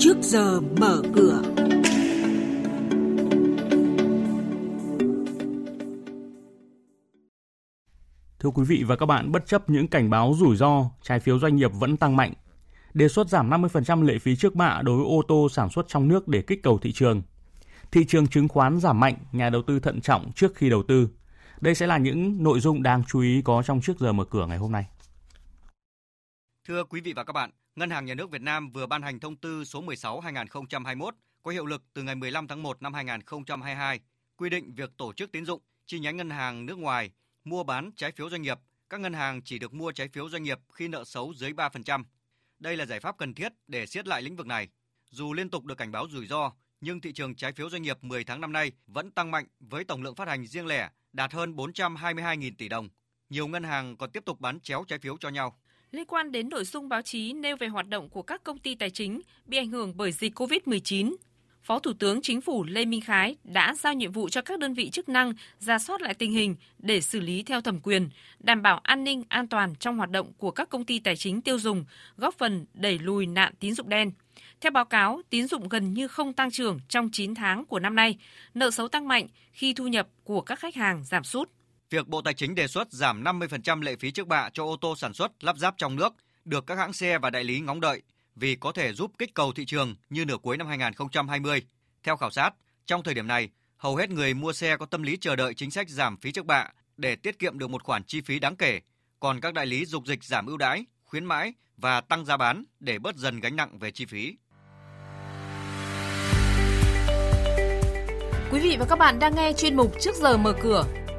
trước giờ mở cửa. Thưa quý vị và các bạn, bất chấp những cảnh báo rủi ro, trái phiếu doanh nghiệp vẫn tăng mạnh. Đề xuất giảm 50% lệ phí trước bạ đối với ô tô sản xuất trong nước để kích cầu thị trường. Thị trường chứng khoán giảm mạnh, nhà đầu tư thận trọng trước khi đầu tư. Đây sẽ là những nội dung đáng chú ý có trong trước giờ mở cửa ngày hôm nay. Thưa quý vị và các bạn, Ngân hàng Nhà nước Việt Nam vừa ban hành thông tư số 16/2021 có hiệu lực từ ngày 15 tháng 1 năm 2022, quy định việc tổ chức tín dụng chi nhánh ngân hàng nước ngoài mua bán trái phiếu doanh nghiệp, các ngân hàng chỉ được mua trái phiếu doanh nghiệp khi nợ xấu dưới 3%. Đây là giải pháp cần thiết để siết lại lĩnh vực này. Dù liên tục được cảnh báo rủi ro, nhưng thị trường trái phiếu doanh nghiệp 10 tháng năm nay vẫn tăng mạnh với tổng lượng phát hành riêng lẻ đạt hơn 422.000 tỷ đồng. Nhiều ngân hàng còn tiếp tục bán chéo trái phiếu cho nhau. Liên quan đến nội dung báo chí nêu về hoạt động của các công ty tài chính bị ảnh hưởng bởi dịch COVID-19, Phó Thủ tướng Chính phủ Lê Minh Khái đã giao nhiệm vụ cho các đơn vị chức năng ra soát lại tình hình để xử lý theo thẩm quyền, đảm bảo an ninh an toàn trong hoạt động của các công ty tài chính tiêu dùng, góp phần đẩy lùi nạn tín dụng đen. Theo báo cáo, tín dụng gần như không tăng trưởng trong 9 tháng của năm nay, nợ xấu tăng mạnh khi thu nhập của các khách hàng giảm sút. Việc Bộ Tài chính đề xuất giảm 50% lệ phí trước bạ cho ô tô sản xuất lắp ráp trong nước được các hãng xe và đại lý ngóng đợi vì có thể giúp kích cầu thị trường như nửa cuối năm 2020. Theo khảo sát, trong thời điểm này, hầu hết người mua xe có tâm lý chờ đợi chính sách giảm phí trước bạ để tiết kiệm được một khoản chi phí đáng kể, còn các đại lý dục dịch giảm ưu đãi, khuyến mãi và tăng giá bán để bớt dần gánh nặng về chi phí. Quý vị và các bạn đang nghe chuyên mục Trước giờ mở cửa.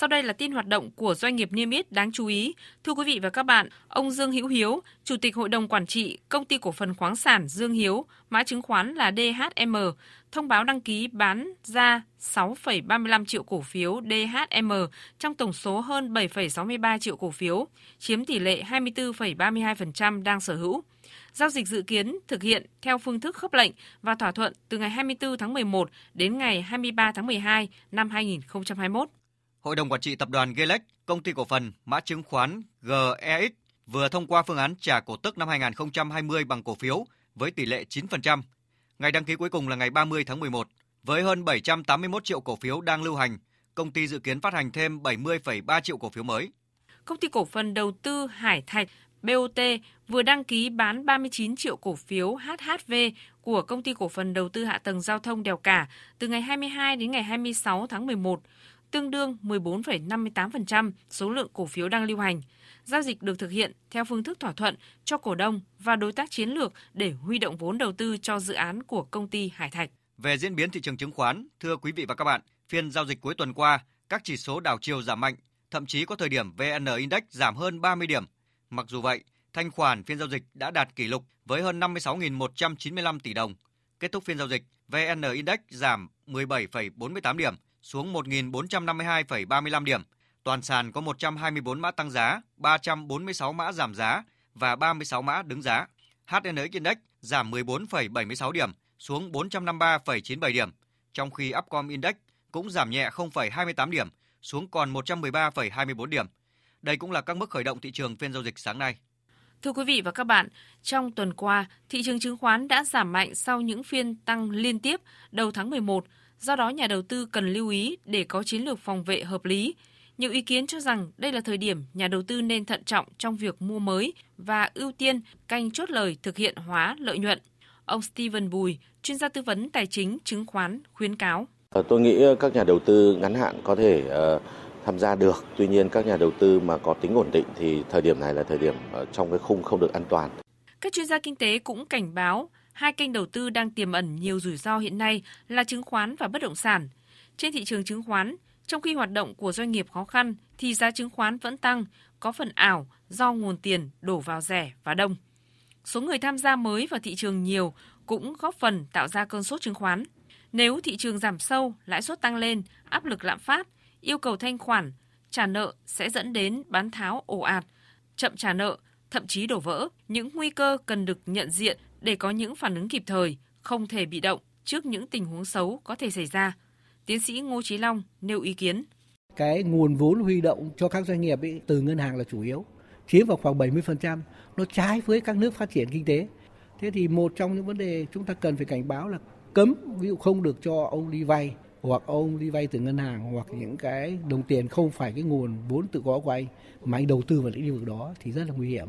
Sau đây là tin hoạt động của doanh nghiệp niêm yết đáng chú ý. Thưa quý vị và các bạn, ông Dương Hữu Hiếu, Chủ tịch Hội đồng Quản trị Công ty Cổ phần Khoáng sản Dương Hiếu, mã chứng khoán là DHM, thông báo đăng ký bán ra 6,35 triệu cổ phiếu DHM trong tổng số hơn 7,63 triệu cổ phiếu, chiếm tỷ lệ 24,32% đang sở hữu. Giao dịch dự kiến thực hiện theo phương thức khớp lệnh và thỏa thuận từ ngày 24 tháng 11 đến ngày 23 tháng 12 năm 2021. Hội đồng quản trị tập đoàn Gelex, công ty cổ phần mã chứng khoán GEX vừa thông qua phương án trả cổ tức năm 2020 bằng cổ phiếu với tỷ lệ 9%. Ngày đăng ký cuối cùng là ngày 30 tháng 11. Với hơn 781 triệu cổ phiếu đang lưu hành, công ty dự kiến phát hành thêm 70,3 triệu cổ phiếu mới. Công ty cổ phần đầu tư Hải Thạch BOT vừa đăng ký bán 39 triệu cổ phiếu HHV của công ty cổ phần đầu tư hạ tầng giao thông Đèo Cả từ ngày 22 đến ngày 26 tháng 11 tương đương 14,58% số lượng cổ phiếu đang lưu hành. Giao dịch được thực hiện theo phương thức thỏa thuận cho cổ đông và đối tác chiến lược để huy động vốn đầu tư cho dự án của công ty Hải Thạch. Về diễn biến thị trường chứng khoán, thưa quý vị và các bạn, phiên giao dịch cuối tuần qua, các chỉ số đảo chiều giảm mạnh, thậm chí có thời điểm VN Index giảm hơn 30 điểm. Mặc dù vậy, thanh khoản phiên giao dịch đã đạt kỷ lục với hơn 56.195 tỷ đồng. Kết thúc phiên giao dịch, VN Index giảm 17,48 điểm xuống 1.452,35 điểm. Toàn sàn có 124 mã tăng giá, 346 mã giảm giá và 36 mã đứng giá. HNX Index giảm 14,76 điểm xuống 453,97 điểm, trong khi Upcom Index cũng giảm nhẹ 0,28 điểm xuống còn 113,24 điểm. Đây cũng là các mức khởi động thị trường phiên giao dịch sáng nay. Thưa quý vị và các bạn, trong tuần qua, thị trường chứng khoán đã giảm mạnh sau những phiên tăng liên tiếp đầu tháng 11 Do đó, nhà đầu tư cần lưu ý để có chiến lược phòng vệ hợp lý. Nhiều ý kiến cho rằng đây là thời điểm nhà đầu tư nên thận trọng trong việc mua mới và ưu tiên canh chốt lời thực hiện hóa lợi nhuận. Ông Steven Bùi, chuyên gia tư vấn tài chính chứng khoán khuyến cáo. Ờ, tôi nghĩ các nhà đầu tư ngắn hạn có thể uh, tham gia được. Tuy nhiên các nhà đầu tư mà có tính ổn định thì thời điểm này là thời điểm trong cái khung không được an toàn. Các chuyên gia kinh tế cũng cảnh báo hai kênh đầu tư đang tiềm ẩn nhiều rủi ro hiện nay là chứng khoán và bất động sản. Trên thị trường chứng khoán, trong khi hoạt động của doanh nghiệp khó khăn thì giá chứng khoán vẫn tăng, có phần ảo do nguồn tiền đổ vào rẻ và đông. Số người tham gia mới vào thị trường nhiều cũng góp phần tạo ra cơn sốt chứng khoán. Nếu thị trường giảm sâu, lãi suất tăng lên, áp lực lạm phát, yêu cầu thanh khoản, trả nợ sẽ dẫn đến bán tháo ồ ạt, chậm trả nợ, thậm chí đổ vỡ. Những nguy cơ cần được nhận diện để có những phản ứng kịp thời, không thể bị động trước những tình huống xấu có thể xảy ra. Tiến sĩ Ngô Chí Long nêu ý kiến. Cái nguồn vốn huy động cho các doanh nghiệp ấy, từ ngân hàng là chủ yếu, chiếm vào khoảng 70%, nó trái với các nước phát triển kinh tế. Thế thì một trong những vấn đề chúng ta cần phải cảnh báo là cấm ví dụ không được cho ông đi vay hoặc ông đi vay từ ngân hàng hoặc những cái đồng tiền không phải cái nguồn vốn tự có của anh mà anh đầu tư vào lĩnh vực đó thì rất là nguy hiểm.